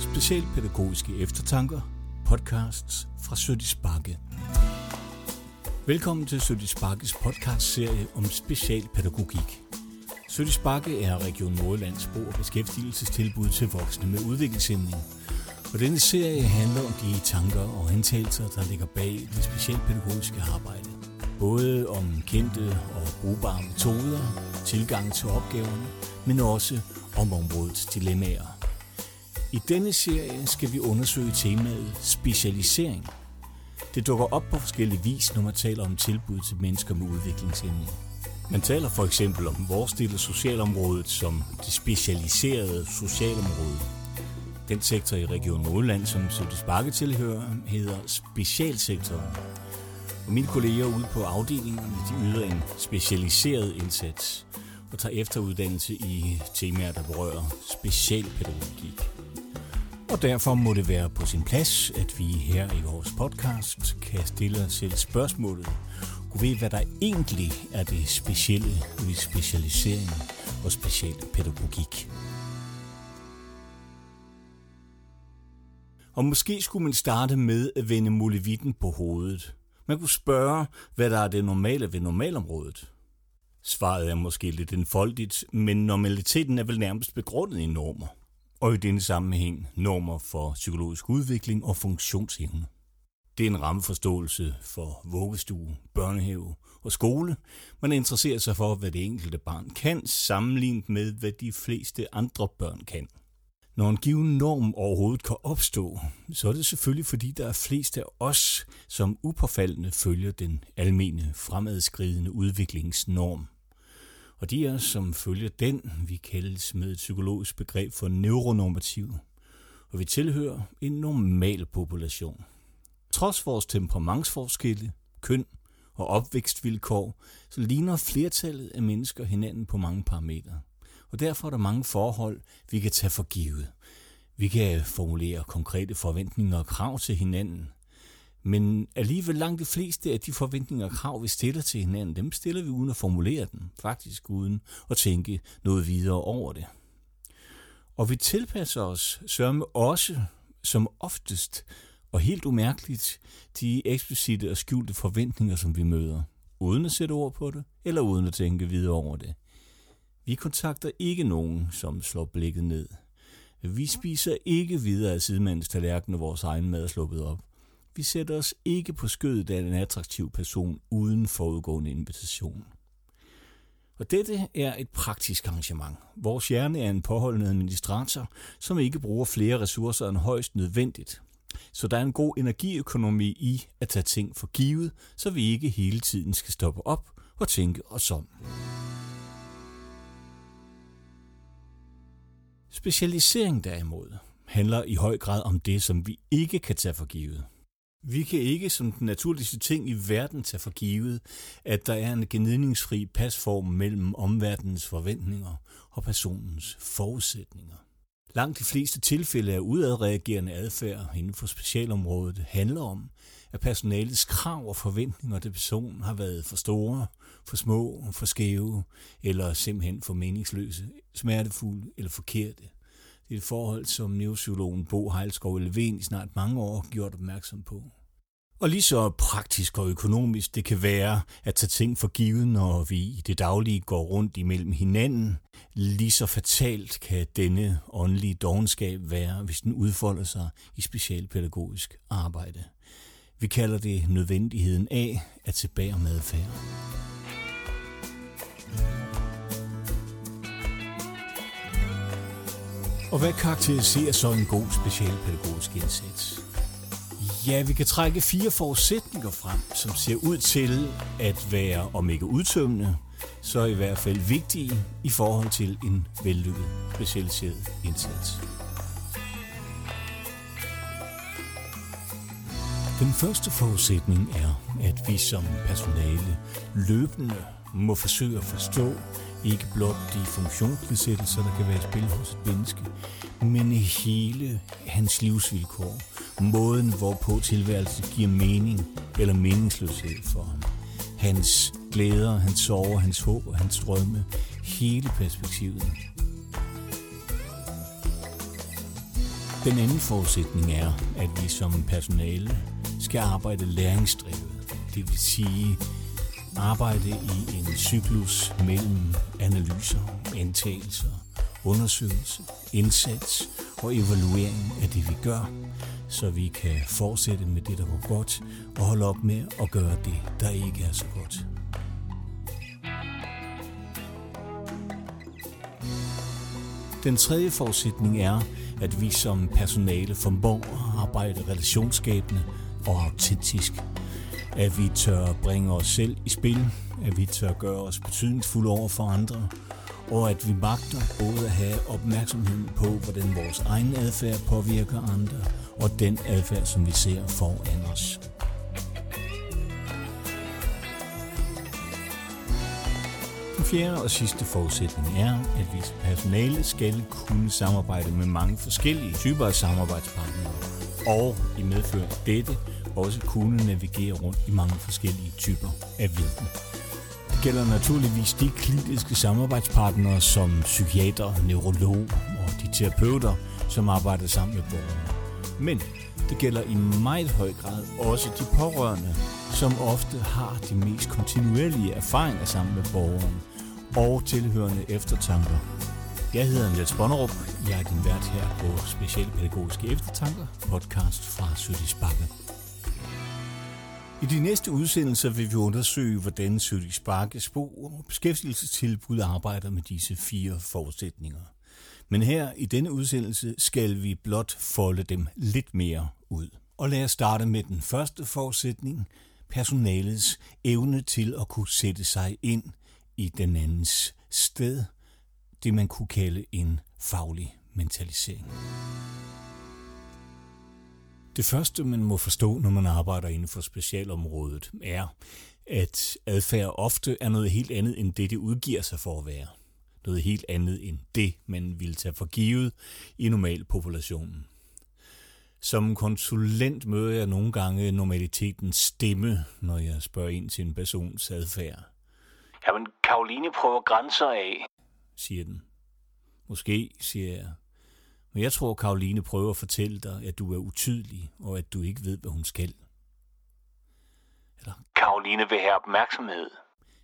Specialpædagogiske eftertanker, podcasts fra Sødis Bakke. Velkommen til Sødis Bakkes podcast-serie om specialpædagogik. Sødis Bakke er Region Nordlands brug- og beskæftigelsestilbud til voksne med udviklingshæmning. Og denne serie handler om de tanker og antagelser, der ligger bag det specialpædagogiske arbejde. Både om kendte og brugbare metoder, tilgang til opgaverne, men også om områdets dilemmaer. I denne serie skal vi undersøge temaet specialisering. Det dukker op på forskellige vis, når man taler om tilbud til mennesker med udviklingshæmning. Man taler for eksempel om vores del af socialområdet som det specialiserede socialområde. Den sektor i Region Nordland, som Sødtes Bakke tilhører, hedder specialsektoren. Og mine kolleger ude på afdelingerne, de yder en specialiseret indsats og tager efteruddannelse i temaer, der berører specialpædagogik. Og derfor må det være på sin plads, at vi her i vores podcast kan stille os selv spørgsmålet. Kunne ved, hvad der egentlig er det specielle ved specialisering og specialpædagogik. Og måske skulle man starte med at vende molevitten på hovedet. Man kunne spørge, hvad der er det normale ved normalområdet. Svaret er måske lidt enfoldigt, men normaliteten er vel nærmest begrundet i normer. Og i denne sammenhæng normer for psykologisk udvikling og funktionsevne. Det er en rammeforståelse for vuggestue, børnehave og skole. Man interesserer sig for, hvad det enkelte barn kan, sammenlignet med, hvad de fleste andre børn kan. Når en given norm overhovedet kan opstå, så er det selvfølgelig fordi, der er flest af os, som upåfaldende følger den almene fremadskridende udviklingsnorm. Og de er, som følger den, vi kaldes med et psykologisk begreb for neuronormativ. Og vi tilhører en normal population. Trods vores temperamentsforskelle, køn og opvækstvilkår, så ligner flertallet af mennesker hinanden på mange parametre. Og derfor er der mange forhold, vi kan tage for givet. Vi kan formulere konkrete forventninger og krav til hinanden. Men alligevel langt de fleste af de forventninger og krav, vi stiller til hinanden, dem stiller vi uden at formulere dem. Faktisk uden at tænke noget videre over det. Og vi tilpasser os sørme også, som oftest, og helt umærkeligt, de eksplicite og skjulte forventninger, som vi møder, uden at sætte ord på det, eller uden at tænke videre over det. Vi kontakter ikke nogen, som slår blikket ned. Vi spiser ikke videre af sidemandens tallerken, når vores egen mad er sluppet op. Vi sætter os ikke på skødet af en attraktiv person uden forudgående invitation. Og dette er et praktisk arrangement. Vores hjerne er en påholdende administrator, som ikke bruger flere ressourcer end højst nødvendigt. Så der er en god energiøkonomi i at tage ting for givet, så vi ikke hele tiden skal stoppe op og tænke os om. Specialisering derimod handler i høj grad om det, som vi ikke kan tage for givet. Vi kan ikke som den naturligste ting i verden tage for givet, at der er en gnidningsfri pasform mellem omverdenens forventninger og personens forudsætninger. Langt de fleste tilfælde af udadreagerende adfærd inden for specialområdet handler om, at personalets krav og forventninger til personen har været for store, for små, for skæve eller simpelthen for meningsløse, smertefulde eller forkerte. Det er et forhold, som neuropsykologen Bo Heilskov Elven i snart mange år har gjort opmærksom på. Og lige så praktisk og økonomisk det kan være at tage ting for givet, når vi i det daglige går rundt imellem hinanden, lige så fatalt kan denne åndelige dogenskab være, hvis den udfolder sig i specialpædagogisk arbejde. Vi kalder det nødvendigheden af at tilbage med adfærd. Og hvad karakteriserer så en god specialpædagogisk indsats? Ja, vi kan trække fire forudsætninger frem, som ser ud til at være, om ikke udtømmende, så i hvert fald vigtige i forhold til en vellykket specialiseret indsats. Den første forudsætning er, at vi som personale løbende må forsøge at forstå ikke blot de funktionsnedsættelser, der kan være i spil hos et menneske, men hele hans livsvilkår. Måden, hvorpå tilværelsen giver mening eller meningsløshed for ham. Hans glæder, hans sorger, hans håb og hans drømme. Hele perspektivet. Den anden forudsætning er, at vi som personale skal arbejde læringsdrevet. Det vil sige arbejde i en cyklus mellem analyser, antagelser, undersøgelse, indsats og evaluering af det, vi gør, så vi kan fortsætte med det, der går godt, og holde op med at gøre det, der ikke er så godt. Den tredje forudsætning er, at vi som personale formår at arbejde relationsskabende og autentisk. At vi tør bringe os selv i spil, at vi tør gøre os betydningsfulde over for andre, og at vi magter både at have opmærksomhed på, hvordan vores egen adfærd påvirker andre, og den adfærd, som vi ser foran os. Den fjerde og sidste forudsætning er, at vi personale skal kunne samarbejde med mange forskellige typer af samarbejdspartnere, og i medfør dette også kunne navigere rundt i mange forskellige typer af viden. Det gælder naturligvis de kliniske samarbejdspartnere som psykiater, neurolog og de terapeuter, som arbejder sammen med borgerne. Men det gælder i meget høj grad også de pårørende, som ofte har de mest kontinuerlige erfaringer sammen med borgeren og tilhørende eftertanker. Jeg hedder Niels Bonnerup. Jeg er din vært her på Specialpædagogiske Eftertanker, podcast fra Sydisbakke. Bakke. I de næste udsendelser vil vi undersøge, hvordan Sødis Sparkes bo og beskæftigelsestilbud arbejder med disse fire forudsætninger. Men her i denne udsendelse skal vi blot folde dem lidt mere ud. Og lad os starte med den første forudsætning, personalets evne til at kunne sætte sig ind i den andens sted, det man kunne kalde en faglig mentalisering. Det første, man må forstå, når man arbejder inden for specialområdet, er, at adfærd ofte er noget helt andet end det, det udgiver sig for at være. Noget helt andet end det, man ville tage for givet i normalpopulationen. Som konsulent møder jeg nogle gange normalitetens stemme, når jeg spørger ind til en persons adfærd. Jamen, Karoline prøver grænser af, siger den. Måske, siger jeg. Men jeg tror, Karoline prøver at fortælle dig, at du er utydelig, og at du ikke ved, hvad hun skal. Eller, Karoline vil have opmærksomhed,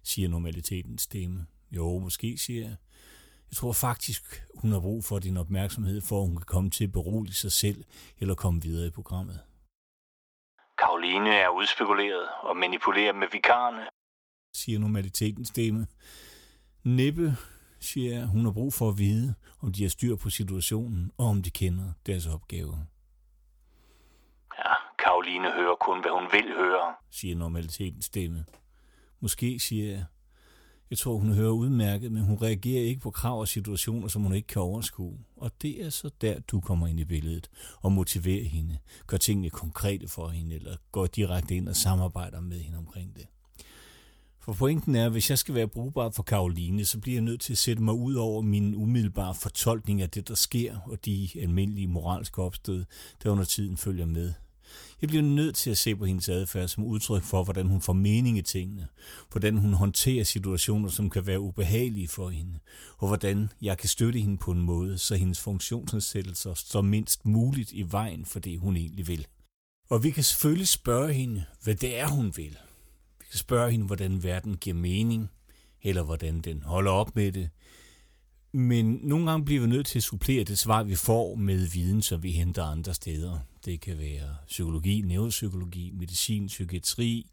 siger normalitetens stemme. Jo, måske, siger jeg. Jeg tror faktisk, hun har brug for din opmærksomhed, for at hun kan komme til at berolige sig selv eller komme videre i programmet. Karoline er udspekuleret og manipulerer med vikarerne, siger normalitetens stemme. Næppe, siger jeg, hun har brug for at vide, om de har styr på situationen, og om de kender deres opgave. Ja, Karoline hører kun, hvad hun vil høre, siger normalitetens stemme. Måske, siger jeg, jeg tror, hun hører udmærket, men hun reagerer ikke på krav og situationer, som hun ikke kan overskue. Og det er så der, du kommer ind i billedet og motiverer hende, gør tingene konkrete for hende, eller går direkte ind og samarbejder med hende omkring det. For pointen er, at hvis jeg skal være brugbar for Karoline, så bliver jeg nødt til at sætte mig ud over min umiddelbare fortolkning af det, der sker, og de almindelige moralske opstød, der under tiden følger med. Jeg bliver nødt til at se på hendes adfærd som udtryk for, hvordan hun får mening i tingene, hvordan hun håndterer situationer, som kan være ubehagelige for hende, og hvordan jeg kan støtte hende på en måde, så hendes funktionsnedsættelser står mindst muligt i vejen for det, hun egentlig vil. Og vi kan selvfølgelig spørge hende, hvad det er, hun vil. Vi spørge hende, hvordan verden giver mening, eller hvordan den holder op med det, men nogle gange bliver vi nødt til at supplere det svar, vi får med viden, som vi henter andre steder. Det kan være psykologi, neuropsykologi, medicin, psykiatri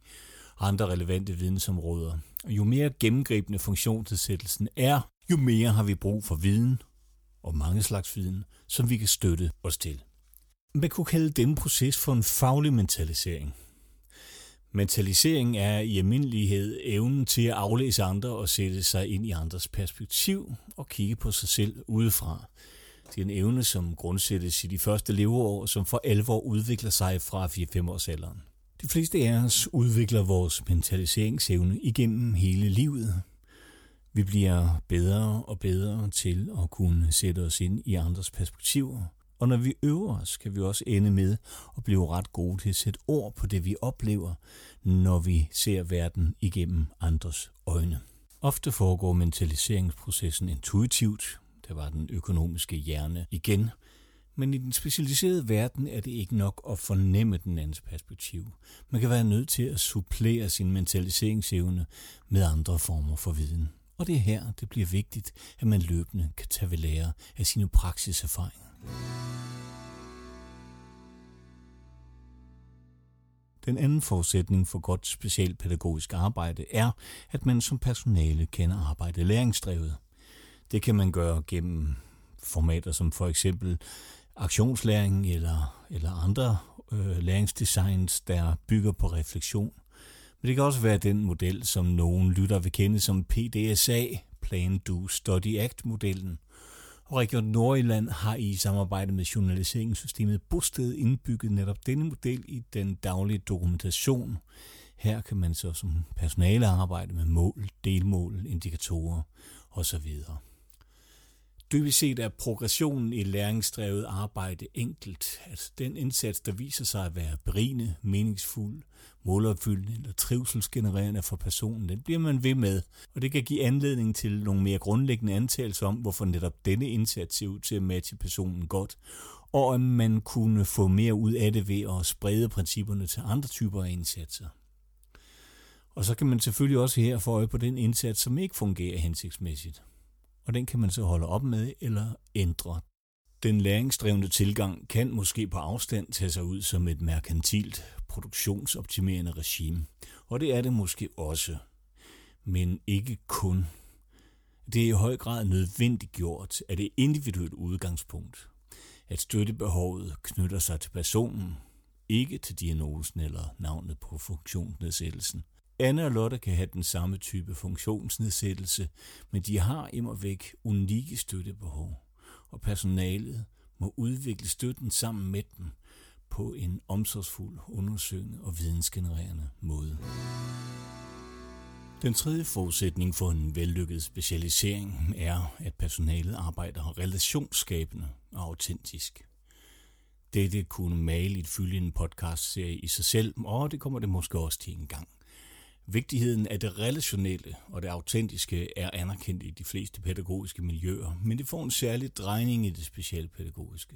og andre relevante vidensområder. Og jo mere gennemgribende funktionsnedsættelsen er, jo mere har vi brug for viden, og mange slags viden, som vi kan støtte os til. Man kunne kalde denne proces for en faglig mentalisering. Mentalisering er i almindelighed evnen til at aflæse andre og sætte sig ind i andres perspektiv og kigge på sig selv udefra. Det er en evne, som grundsættes i de første leveår, som for alvor udvikler sig fra 4-5 års alderen. De fleste af os udvikler vores mentaliseringsevne igennem hele livet. Vi bliver bedre og bedre til at kunne sætte os ind i andres perspektiver. Og når vi øver os, kan vi også ende med at blive ret gode til at sætte ord på det, vi oplever, når vi ser verden igennem andres øjne. Ofte foregår mentaliseringsprocessen intuitivt, der var den økonomiske hjerne igen, Men i den specialiserede verden er det ikke nok at fornemme den andens perspektiv. Man kan være nødt til at supplere sin mentaliseringsevne med andre former for viden. Og det er her, det bliver vigtigt, at man løbende kan tage ved lære af sine praksiserfaringer. Den anden forudsætning for godt specialpædagogisk arbejde er, at man som personale kender arbejdet læringsdrevet. Det kan man gøre gennem formater som for eksempel aktionslæring eller, eller andre øh, læringsdesigns, der bygger på refleksion. Men det kan også være den model, som nogen lytter vil kende som PDSA, Plan, Do, Study, Act-modellen. Og Region Nordjylland har i samarbejde med journaliseringssystemet Bosted indbygget netop denne model i den daglige dokumentation. Her kan man så som personale arbejde med mål, delmål, indikatorer osv. Dybest set er progressionen i læringsdrevet arbejde enkelt. Altså den indsats, der viser sig at være berigende, meningsfuld, målopfyldende eller trivselsgenererende for personen, den bliver man ved med. Og det kan give anledning til nogle mere grundlæggende antagelser om, hvorfor netop denne indsats ser ud til at matche personen godt, og om man kunne få mere ud af det ved at sprede principperne til andre typer af indsatser. Og så kan man selvfølgelig også her få øje på den indsats, som ikke fungerer hensigtsmæssigt og den kan man så holde op med eller ændre. Den læringsdrevne tilgang kan måske på afstand tage sig ud som et merkantilt, produktionsoptimerende regime, og det er det måske også, men ikke kun. Det er i høj grad nødvendigt gjort af det individuelle udgangspunkt, at støttebehovet knytter sig til personen, ikke til diagnosen eller navnet på funktionsnedsættelsen – Anne og Lotte kan have den samme type funktionsnedsættelse, men de har immer væk unikke støttebehov, og personalet må udvikle støtten sammen med dem på en omsorgsfuld, undersøgende og vidensgenererende måde. Den tredje forudsætning for en vellykket specialisering er, at personalet arbejder relationsskabende og autentisk. Dette kunne maligt fylde en podcastserie i sig selv, og det kommer det måske også til en gang. Vigtigheden af det relationelle og det autentiske er anerkendt i de fleste pædagogiske miljøer, men det får en særlig drejning i det specialpædagogiske.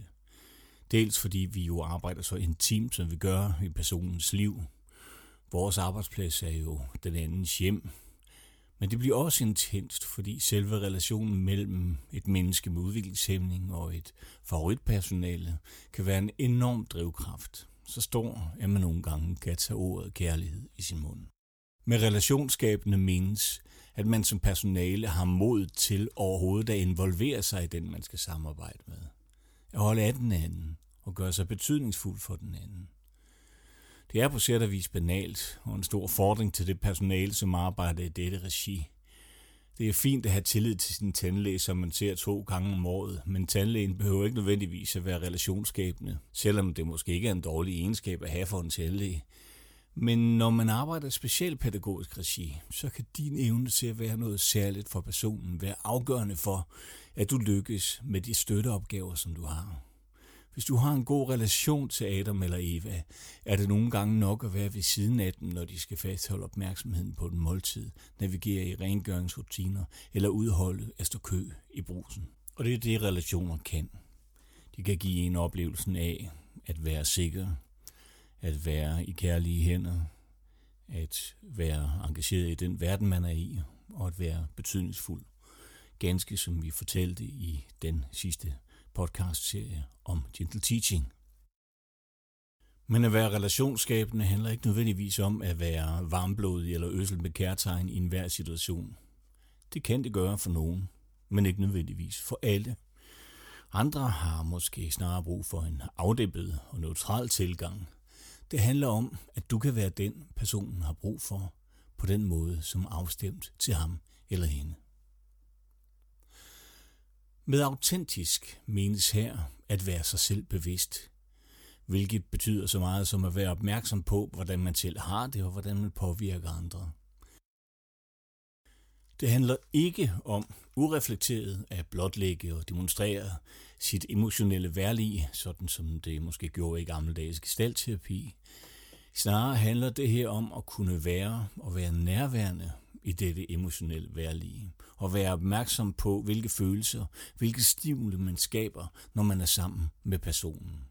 Dels fordi vi jo arbejder så intimt, som vi gør i personens liv. Vores arbejdsplads er jo den andens hjem. Men det bliver også intenst, fordi selve relationen mellem et menneske med udviklingshæmning og et favoritpersonale kan være en enorm drivkraft. Så stor, at man nogle gange kan tage ordet kærlighed i sin mund. Med relationsskabende menes, at man som personale har mod til overhovedet at involvere sig i den, man skal samarbejde med. At holde af den anden og gøre sig betydningsfuld for den anden. Det er på sæt og vis banalt og en stor fordring til det personale, som arbejder i dette regi. Det er fint at have tillid til sin tandlæge, som man ser to gange om året, men tandlægen behøver ikke nødvendigvis at være relationsskabende, selvom det måske ikke er en dårlig egenskab at have for en tandlæge. Men når man arbejder i specialpædagogisk regi, så kan din evne til at være noget særligt for personen være afgørende for, at du lykkes med de støtteopgaver, som du har. Hvis du har en god relation til Adam eller Eva, er det nogle gange nok at være ved siden af dem, når de skal fastholde opmærksomheden på den måltid, navigere i rengøringsrutiner eller udholde at stå kø i brusen. Og det er det, relationer kan. De kan give en oplevelsen af at være sikker, at være i kærlige hænder, at være engageret i den verden, man er i, og at være betydningsfuld. Ganske som vi fortalte i den sidste podcast-serie om Gentle Teaching. Men at være relationsskabende handler ikke nødvendigvis om at være varmblodig eller øsel med kærtegn i enhver situation. Det kan det gøre for nogen, men ikke nødvendigvis for alle. Andre har måske snarere brug for en afdæmpet og neutral tilgang – det handler om, at du kan være den, personen har brug for, på den måde, som afstemt til ham eller hende. Med autentisk menes her at være sig selv bevidst, hvilket betyder så meget som at være opmærksom på, hvordan man selv har det og hvordan man påvirker andre. Det handler ikke om ureflekteret at blotlægge og demonstrere sit emotionelle værlige, sådan som det måske gjorde i gammeldags gestaltterapi. Snarere handler det her om at kunne være og være nærværende i dette emotionelle værlige, og være opmærksom på, hvilke følelser, hvilke stimuli man skaber, når man er sammen med personen.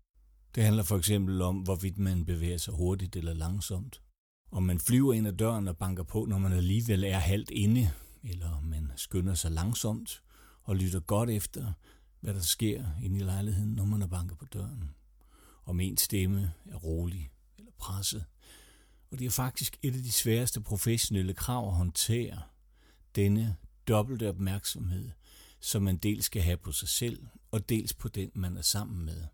Det handler for eksempel om, hvorvidt man bevæger sig hurtigt eller langsomt. Om man flyver ind ad døren og banker på, når man alligevel er halvt inde, eller man skynder sig langsomt og lytter godt efter, hvad der sker inde i lejligheden, når man er banket på døren. Om ens stemme er rolig eller presset. Og det er faktisk et af de sværeste professionelle krav at håndtere. Denne dobbelte opmærksomhed, som man dels skal have på sig selv, og dels på den, man er sammen med.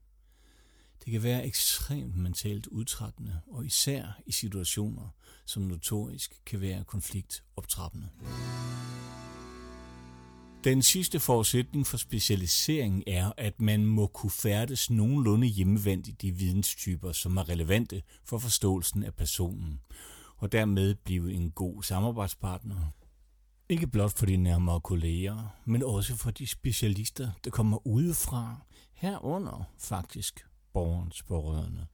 Det kan være ekstremt mentalt udtrættende, og især i situationer, som notorisk kan være konfliktoptrappende. Den sidste forudsætning for specialisering er, at man må kunne færdes nogenlunde hjemmevendt i de videnstyper, som er relevante for forståelsen af personen, og dermed blive en god samarbejdspartner. Ikke blot for de nærmere kolleger, men også for de specialister, der kommer udefra, herunder faktisk borgerens pårørende.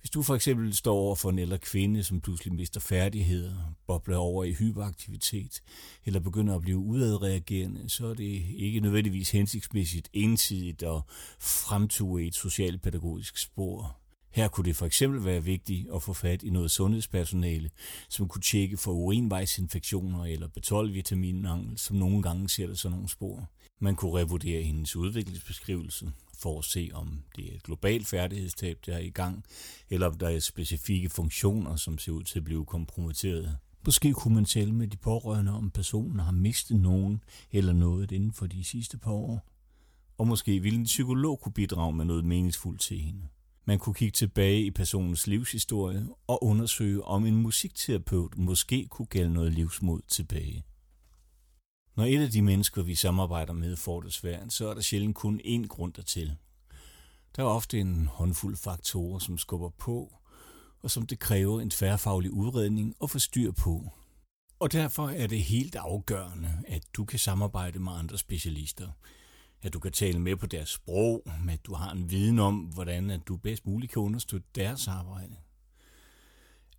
Hvis du for eksempel står over for en ældre kvinde, som pludselig mister færdigheder, bobler over i hyperaktivitet, eller begynder at blive udadreagerende, så er det ikke nødvendigvis hensigtsmæssigt ensidigt at fremture et socialpædagogisk spor. Her kunne det for eksempel være vigtigt at få fat i noget sundhedspersonale, som kunne tjekke for urinvejsinfektioner eller B12-vitaminmangel, som nogle gange sætter sådan nogle spor. Man kunne revurdere hendes udviklingsbeskrivelse, for at se, om det er et globalt færdighedstab, der er i gang, eller om der er specifikke funktioner, som ser ud til at blive kompromitteret. Måske kunne man tale med de pårørende, om personen har mistet nogen eller noget inden for de sidste par år. Og måske ville en psykolog kunne bidrage med noget meningsfuldt til hende. Man kunne kigge tilbage i personens livshistorie og undersøge, om en musikterapeut måske kunne gælde noget livsmod tilbage. Når et af de mennesker, vi samarbejder med, får det svært, så er der sjældent kun én grund dertil. Der er ofte en håndfuld faktorer, som skubber på, og som det kræver en tværfaglig udredning og få styr på. Og derfor er det helt afgørende, at du kan samarbejde med andre specialister. At du kan tale med på deres sprog, at du har en viden om, hvordan at du bedst muligt kan understøtte deres arbejde.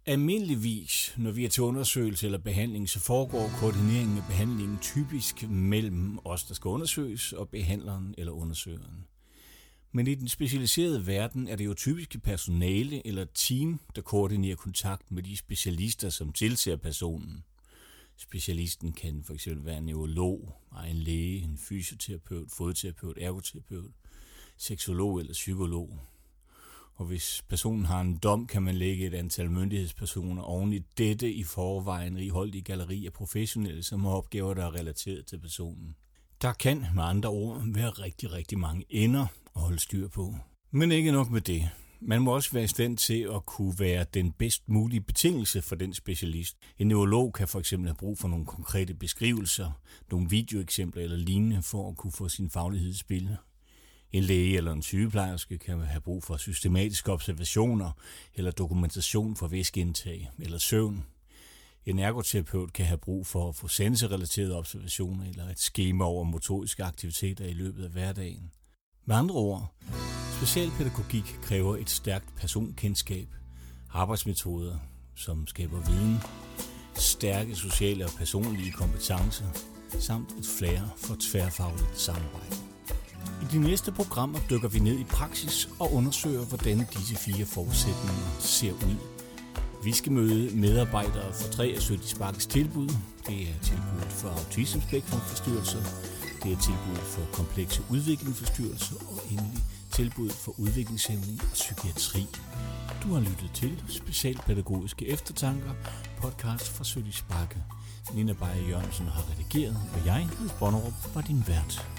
Almindeligvis, når vi er til undersøgelse eller behandling, så foregår koordineringen af behandlingen typisk mellem os, der skal undersøges, og behandleren eller undersøgeren. Men i den specialiserede verden er det jo typisk personale eller team, der koordinerer kontakt med de specialister, som tilser personen. Specialisten kan for eksempel være en neurolog, en læge, en fysioterapeut, fodterapeut, ergoterapeut, seksolog eller psykolog. Og hvis personen har en dom, kan man lægge et antal myndighedspersoner oven i dette i forvejen i galleri af professionelle, som har opgaver, der er relateret til personen. Der kan med andre ord være rigtig, rigtig mange ender at holde styr på. Men ikke nok med det. Man må også være i stand til at kunne være den bedst mulige betingelse for den specialist. En neurolog kan for eksempel have brug for nogle konkrete beskrivelser, nogle videoeksempler eller lignende for at kunne få sin faglighed i spil. En læge eller en sygeplejerske kan have brug for systematiske observationer eller dokumentation for væskeindtag eller søvn. En ergoterapeut kan have brug for at få sensorelaterede observationer eller et schema over motoriske aktiviteter i løbet af hverdagen. Med andre ord, specialpædagogik kræver et stærkt personkendskab, arbejdsmetoder, som skaber viden, stærke sociale og personlige kompetencer, samt et flere for tværfagligt samarbejde. I de næste programmer dykker vi ned i praksis og undersøger, hvordan disse fire forudsætninger ser ud. Vi skal møde medarbejdere fra tre Sparkes tilbud. Det er tilbud for autismespektrumforstyrrelser. det er tilbud for komplekse udviklingsforstyrrelser og endelig tilbud for udviklingshæmning og psykiatri. Du har lyttet til Specialpædagogiske Eftertanker, podcast fra Sødis Bakke. Nina Beyer Jørgensen har redigeret, og jeg, Niels Bonnerup, var din vært.